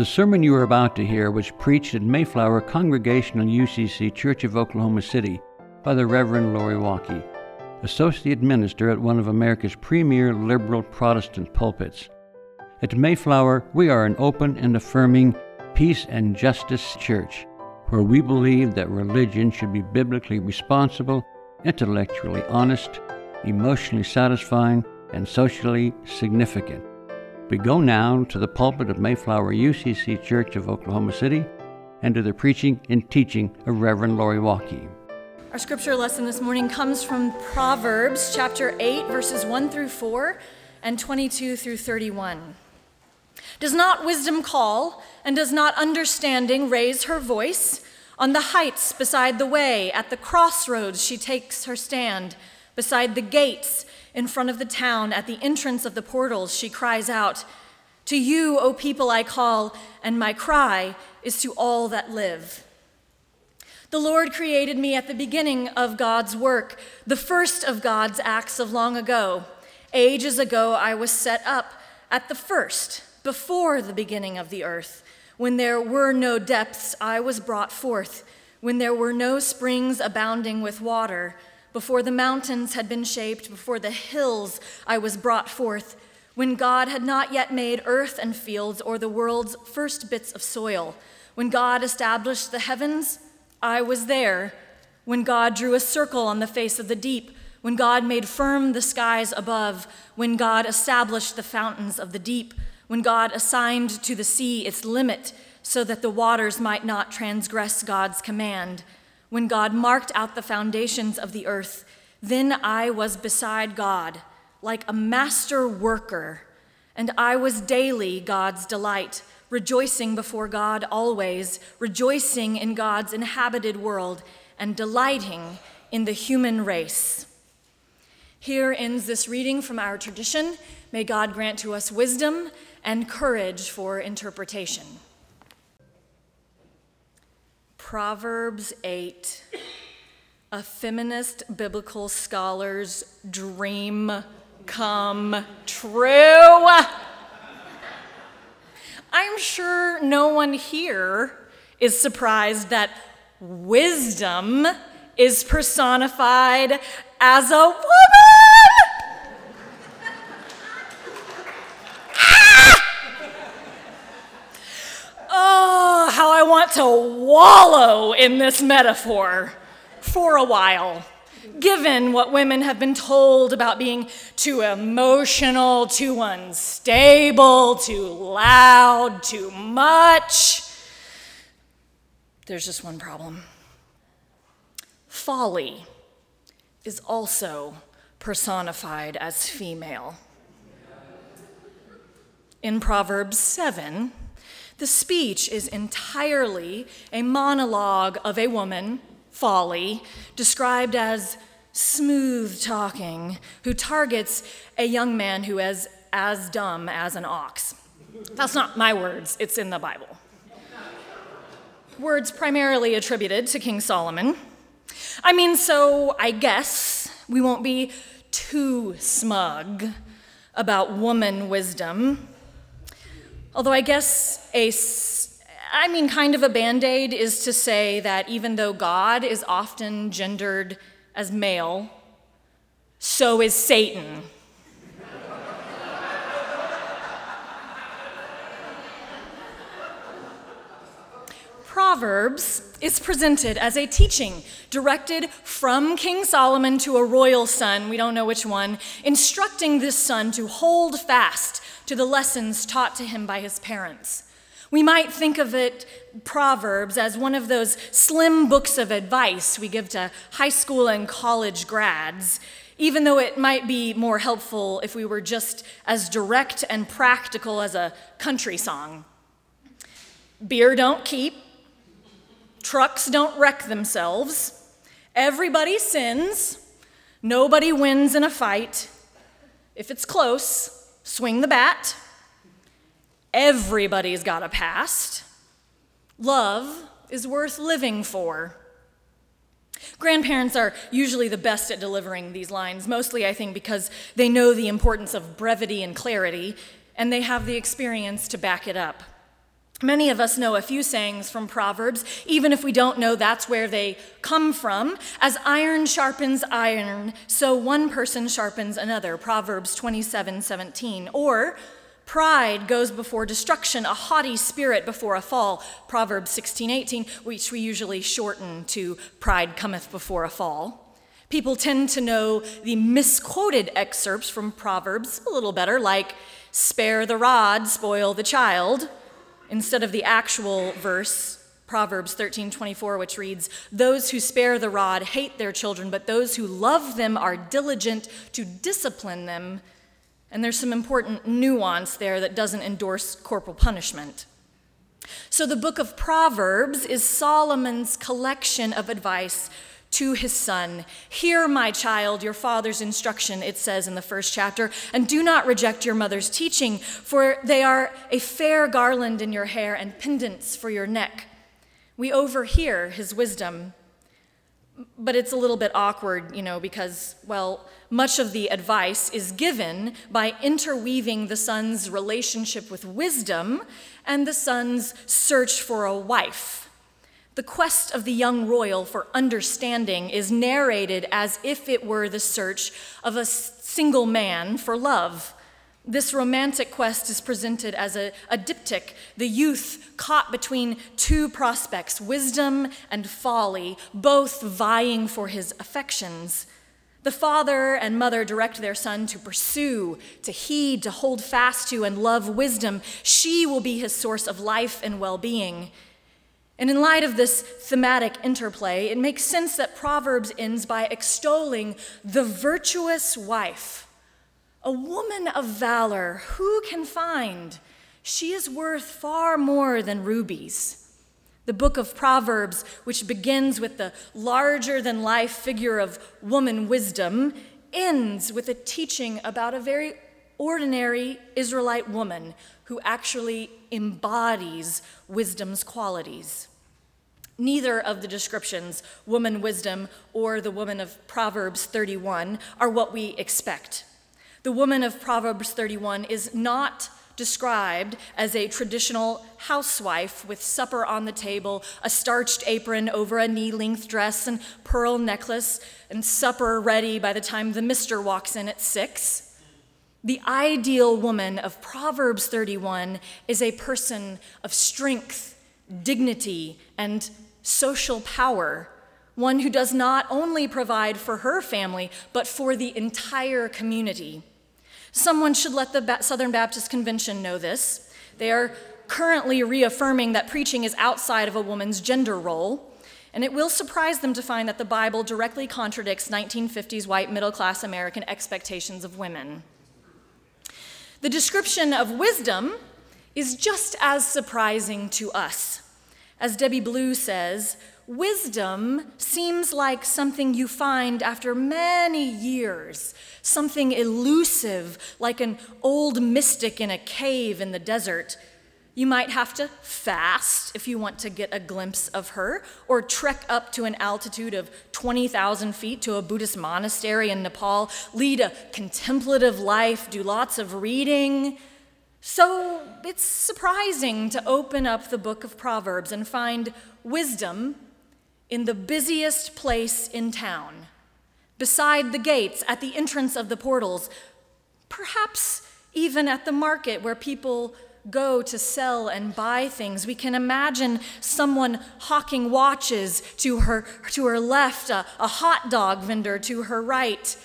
The sermon you are about to hear was preached at Mayflower Congregational UCC Church of Oklahoma City by the Reverend Lori Walke, Associate Minister at one of America's premier liberal Protestant pulpits. At Mayflower, we are an open and affirming peace and justice church where we believe that religion should be biblically responsible, intellectually honest, emotionally satisfying, and socially significant. We go now to the pulpit of Mayflower UCC Church of Oklahoma City and to the preaching and teaching of Reverend Lori Walke. Our scripture lesson this morning comes from Proverbs chapter 8, verses 1 through 4 and 22 through 31. Does not wisdom call, and does not understanding raise her voice? On the heights beside the way, at the crossroads, she takes her stand. Beside the gates, in front of the town, at the entrance of the portals, she cries out, To you, O people, I call, and my cry is to all that live. The Lord created me at the beginning of God's work, the first of God's acts of long ago. Ages ago, I was set up at the first, before the beginning of the earth. When there were no depths, I was brought forth. When there were no springs abounding with water, before the mountains had been shaped, before the hills I was brought forth, when God had not yet made earth and fields or the world's first bits of soil. When God established the heavens, I was there. When God drew a circle on the face of the deep, when God made firm the skies above, when God established the fountains of the deep, when God assigned to the sea its limit so that the waters might not transgress God's command when God marked out the foundations of the earth, then I was beside God, like a master worker, and I was daily God's delight, rejoicing before God always, rejoicing in God's inhabited world, and delighting in the human race. Here ends this reading from our tradition. May God grant to us wisdom and courage for interpretation. Proverbs 8, a feminist biblical scholar's dream come true. I'm sure no one here is surprised that wisdom is personified as a woman. To wallow in this metaphor for a while, given what women have been told about being too emotional, too unstable, too loud, too much. There's just one problem folly is also personified as female. In Proverbs 7, the speech is entirely a monologue of a woman, Folly, described as smooth talking, who targets a young man who is as dumb as an ox. That's not my words, it's in the Bible. Words primarily attributed to King Solomon. I mean, so I guess we won't be too smug about woman wisdom Although I guess a, I mean, kind of a band aid is to say that even though God is often gendered as male, so is Satan. Proverbs is presented as a teaching directed from King Solomon to a royal son, we don't know which one, instructing this son to hold fast to the lessons taught to him by his parents. We might think of it, Proverbs, as one of those slim books of advice we give to high school and college grads, even though it might be more helpful if we were just as direct and practical as a country song. beer don't keep, trucks don't wreck themselves, everybody sins, nobody wins in a fight. If it's close, swing the bat. Everybody's got a past. Love is worth living for. Grandparents are usually the best at delivering these lines, mostly, I think, because they know the importance of brevity and clarity, and they have the experience to back it up. Many of us know a few sayings from Proverbs, even if we don't know that's where they come from. As iron sharpens iron, so one person sharpens another. Proverbs 27 17. Or, Pride goes before destruction, a haughty spirit before a fall. Proverbs 16, 18, which we usually shorten to pride cometh before a fall. People tend to know the misquoted excerpts from Proverbs a little better, like, spare the rod, spoil the child, instead of the actual verse, Proverbs 13, 24, which reads, Those who spare the rod hate their children, but those who love them are diligent to discipline them. And there's some important nuance there that doesn't endorse corporal punishment. So, the book of Proverbs is Solomon's collection of advice to his son. Hear, my child, your father's instruction, it says in the first chapter, and do not reject your mother's teaching, for they are a fair garland in your hair and pendants for your neck. We overhear his wisdom but it's a little bit awkward, you know, because, well, much of the advice is given by interweaving the son's relationship with wisdom and the son's search for a wife. The quest of the young royal for understanding is narrated as if it were the search of a single man for love. This romantic quest is presented as a, a, diptych, the youth caught between two prospects, wisdom and folly, both vying for his affections. The father and mother direct their son to pursue, to heed, to hold fast to, and love wisdom. She will be his source of life and well being. And in light of this thematic interplay, it makes sense that Proverbs ends by extolling the virtuous wife a woman of valor, who can find? She is worth far more than rubies. The book of Proverbs, which begins with the larger than life figure of woman wisdom, ends with a teaching about a very ordinary Israelite woman who actually embodies wisdom's qualities. Neither of the descriptions, woman wisdom or the woman of Proverbs 31, are what we expect. The woman of Proverbs 31 is not described as a traditional housewife with supper on the table, a starched apron over a knee length dress, and pearl necklace, and supper ready by the time the mister walks in at six. The ideal woman of Proverbs 31 is a person of strength, dignity, and social power, one who does not only provide for her family, but for the entire community. Someone should let the Southern Baptist Convention know this. They are currently reaffirming that preaching is outside of a woman's gender role, and it will surprise them to find that the Bible directly contradicts 1950s white middle class American expectations of women. The description of wisdom is just as surprising to us. As Debbie Blue says, Wisdom seems like something you find after many years, something elusive, like an old mystic in a cave in the desert. You might have to fast if you want to get a glimpse of her, or trek up to an altitude of 20,000 feet to a Buddhist monastery in Nepal, lead a contemplative life, do lots of reading. So it's surprising to open up the book of Proverbs and find wisdom in the busiest place in town, beside the gates, at the entrance of the portals, perhaps even at the market where people go to sell and buy things. We can imagine someone hawking watches to her, to her left, a, a hot dog vendor to her right.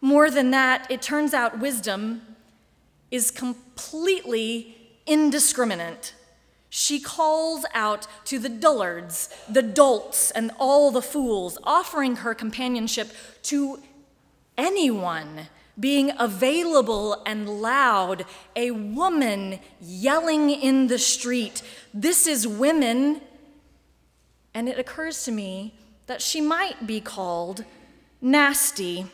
More than that, it turns out wisdom is completely indiscriminate. She calls out to the dullards, the dolts, and all the fools, offering her companionship to anyone being available and loud, a woman yelling in the street. This is women. And it occurs to me that she might be called nasty.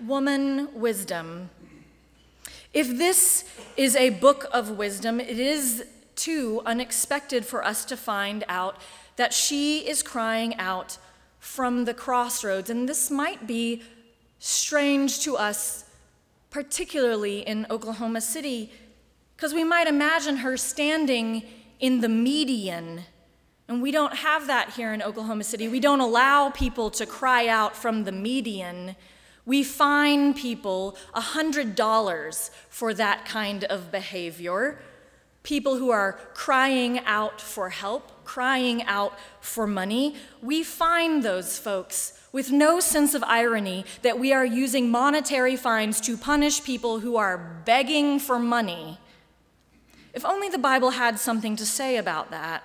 Woman wisdom. If this is a book of wisdom, it is too unexpected for us to find out that she is crying out from the crossroads. And this might be strange to us, particularly in Oklahoma City, because we might imagine her standing in the median. And we don't have that here in Oklahoma City. We don't allow people to cry out from the median. We fine people $100 for that kind of behavior. People who are crying out for help, crying out for money. We fine those folks with no sense of irony that we are using monetary fines to punish people who are begging for money. If only the Bible had something to say about that.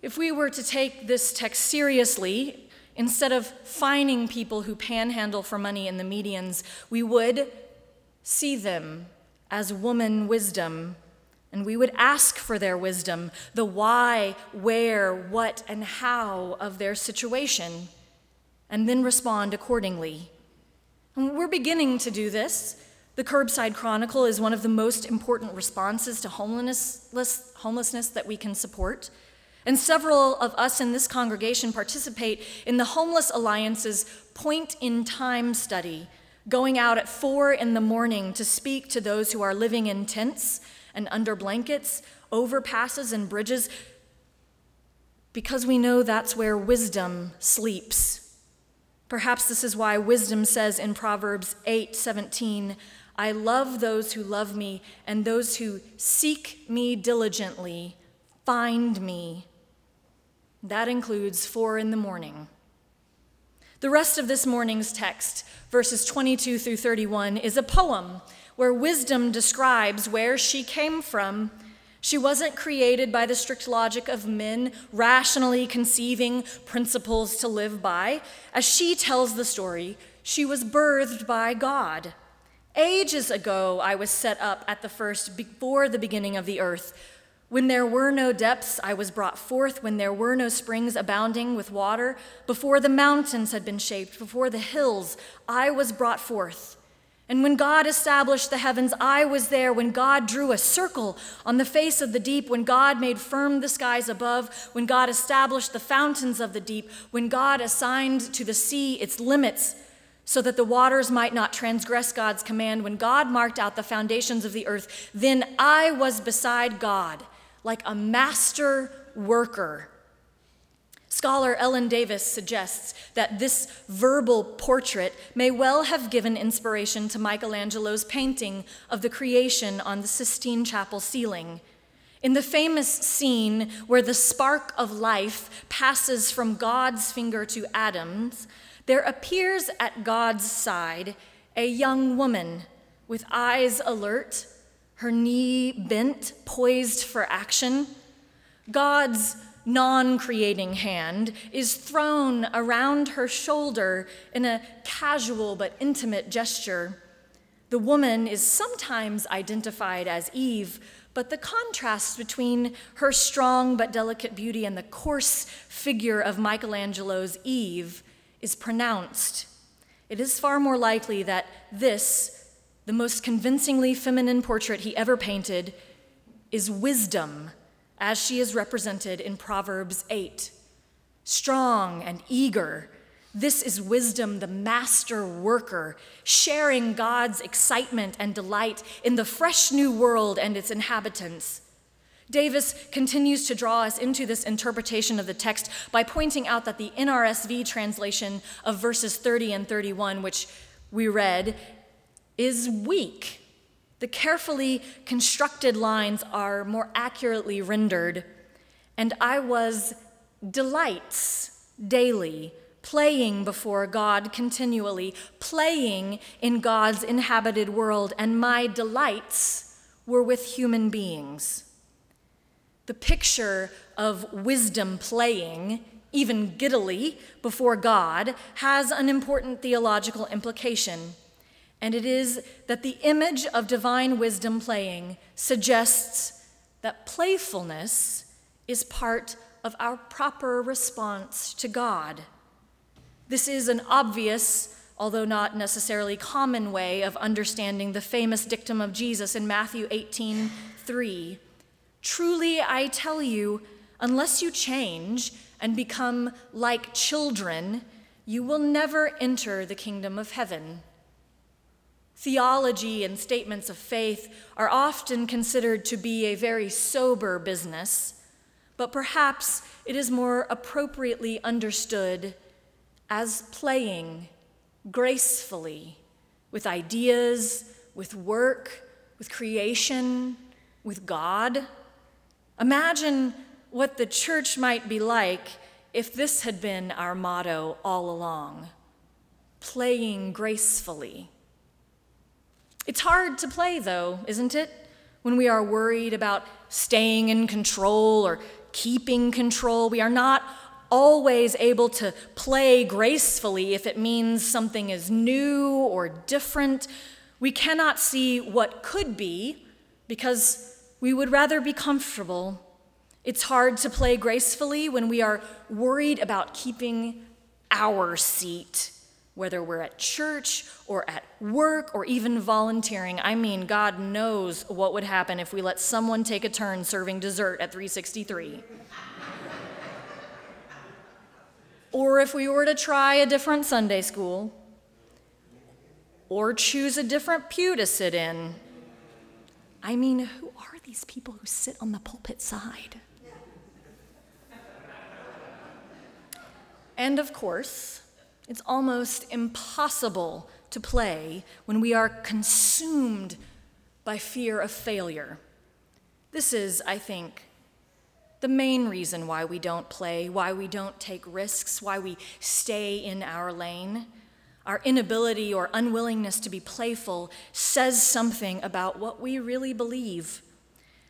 If we were to take this text seriously, instead of fining people who panhandle for money in the medians, we would see them as woman wisdom, and we would ask for their wisdom, the why, where, what, and how of their situation, and then respond accordingly. And we're beginning to do this. The Curbside Chronicle is one of the most important responses to homelessness, homelessness that we can support. And several of us in this congregation participate in the Homeless Alliance's Point in Time study, going out at four in the morning to speak to those who are living in tents and under blankets, overpasses and bridges, because we know that's where wisdom sleeps. Perhaps this is why wisdom says in Proverbs 8:17, I love those who love me, and those who seek me diligently find me. That includes four in the morning. The rest of this morning's text, verses 22 through 31, is a poem where wisdom describes where she came from. She wasn't created by the strict logic of men rationally conceiving principles to live by. As she tells the story, she was birthed by God. Ages ago, I was set up at the first, before the beginning of the earth. When there were no depths, I was brought forth. When there were no springs abounding with water, before the mountains had been shaped, before the hills, I was brought forth. And when God established the heavens, I was there. When God drew a circle on the face of the deep, when God made firm the skies above, when God established the fountains of the deep, when God assigned to the sea its limits, so that the waters might not transgress God's command. When God marked out the foundations of the earth, then I was beside God, like a master worker. Scholar Ellen Davis suggests that this verbal portrait may well have given inspiration to Michelangelo's painting of the creation on the Sistine Chapel ceiling. In the famous scene where the spark of life passes from God's finger to Adam's, there appears at God's side a young woman with eyes alert, her knee bent, poised for action. God's non creating hand is thrown around her shoulder in a casual but intimate gesture. The woman is sometimes identified as Eve, but the contrast between her strong but delicate beauty and the coarse figure of Michelangelo's Eve is pronounced, it is far more likely that this, the most convincingly feminine portrait he ever painted, is wisdom as she is represented in Proverbs 8. Strong and eager, this is wisdom, the master worker, sharing God's excitement and delight in the fresh new world and its inhabitants. Davis continues to draw us into this interpretation of the text by pointing out that the NRSV translation of verses 30 and 31, which we read, is weak. The carefully constructed lines are more accurately rendered. And I was delights daily, playing before God continually, playing in God's inhabited world, and my delights were with human beings. The picture of wisdom playing even giddily before God has an important theological implication. And it is that the image of divine wisdom playing suggests that playfulness is part of our proper response to God. This is an obvious, although not necessarily common way of understanding the famous dictum of Jesus in Matthew 18 3. Truly, I tell you, unless you change and become like children, you will never enter the kingdom of heaven. Theology and statements of faith are often considered to be a very sober business, but perhaps it is more appropriately understood as playing gracefully with ideas, with work, with creation, with God. Imagine what the church might be like if this had been our motto all along playing gracefully. It's hard to play, though, isn't it? When we are worried about staying in control or keeping control, we are not always able to play gracefully if it means something is new or different. We cannot see what could be because we would rather be comfortable. It's hard to play gracefully when we are worried about keeping our seat, whether we're at church or at work or even volunteering. I mean, God knows what would happen if we let someone take a turn serving dessert at 363. or if we were to try a different Sunday school, or choose a different pew to sit in. I mean, who are these people who sit on the pulpit side? And of course, it's almost impossible to play when we are consumed by fear of failure. This is, I think, the main reason why we don't play, why we don't take risks, why we stay in our lane. Our inability or unwillingness to be playful says something about what we really believe.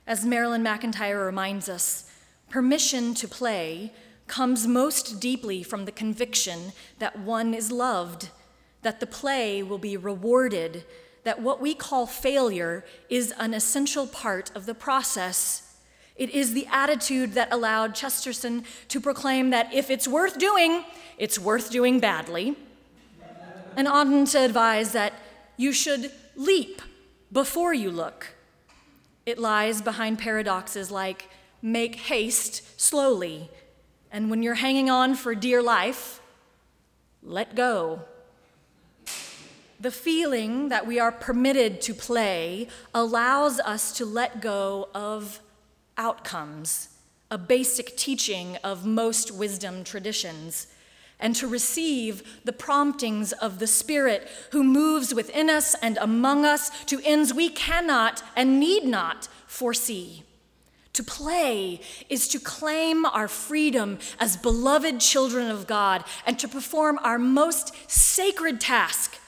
As Marilyn McEntyre reminds us, permission to play comes most deeply from the conviction that one is loved, that the play will be rewarded, that what we call failure is an essential part of the process. It is the attitude that allowed Chesterton to proclaim that if it's worth doing, it's worth doing badly, and Auden to advise that you should leap before you look. It lies behind paradoxes like make haste slowly, and when you're hanging on for dear life, let go. The feeling that we are permitted to play allows us to let go of outcomes, a basic teaching of most wisdom traditions, and to receive the promptings of the Spirit who moves within us and among us to ends we cannot and need not foresee. To play is to claim our freedom as beloved children of God and to perform our most sacred task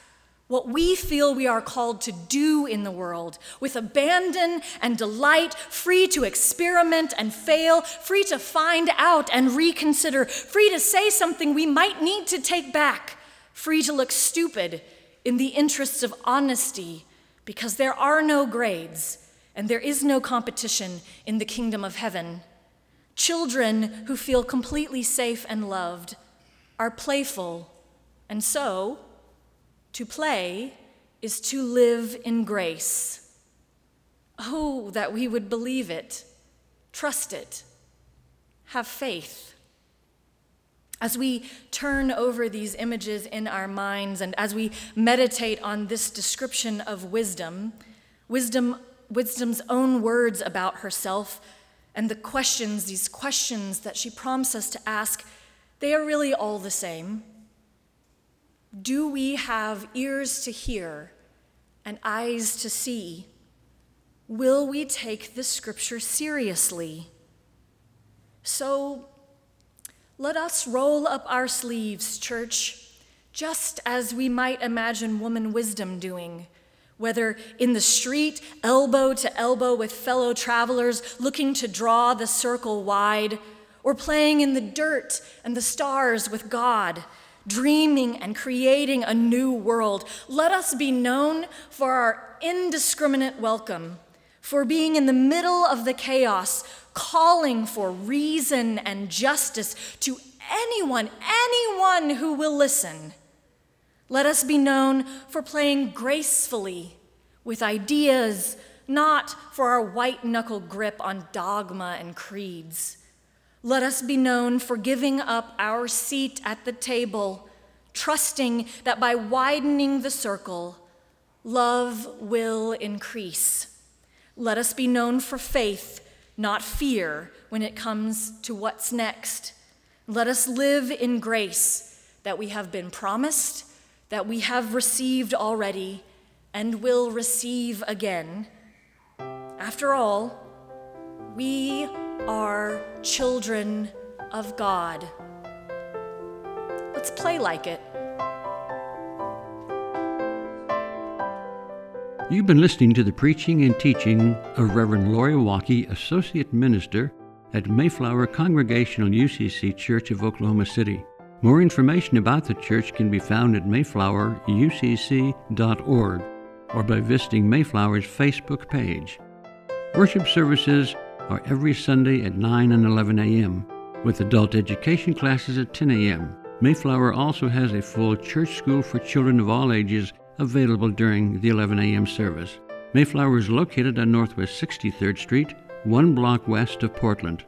what we feel we are called to do in the world with abandon and delight, free to experiment and fail, free to find out and reconsider, free to say something we might need to take back, free to look stupid in the interests of honesty, because there are no grades and there is no competition in the kingdom of heaven. Children who feel completely safe and loved are playful, and so, to play is to live in grace. Oh, that we would believe it, trust it, have faith. As we turn over these images in our minds and as we meditate on this description of wisdom, wisdom, wisdom's own words about herself, and the questions, these questions that she prompts us to ask, they are really all the same. Do we have ears to hear and eyes to see? Will we take the scripture seriously? So let us roll up our sleeves, church, just as we might imagine woman wisdom doing, whether in the street, elbow to elbow with fellow travelers looking to draw the circle wide or playing in the dirt and the stars with God, dreaming and creating a new world. Let us be known for our indiscriminate welcome, for being in the middle of the chaos, calling for reason and justice to anyone, anyone who will listen. Let us be known for playing gracefully with ideas, not for our white knuckle grip on dogma and creeds. Let us be known for giving up our seat at the table, trusting that by widening the circle, love will increase. Let us be known for faith, not fear, when it comes to what's next. Let us live in grace that we have been promised that we have received already and will receive again. After all, we are children of God. Let's play like it. You've been listening to the preaching and teaching of Reverend Lori Walke, Associate Minister at Mayflower Congregational UCC Church of Oklahoma City. More information about the church can be found at mayflowerucc.org or by visiting Mayflower's Facebook page. Worship services are every Sunday at 9 and 11 a.m., with adult education classes at 10 a.m. Mayflower also has a full church school for children of all ages available during the 11 a.m. service. Mayflower is located on Northwest 63rd Street, one block west of Portland.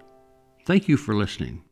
Thank you for listening.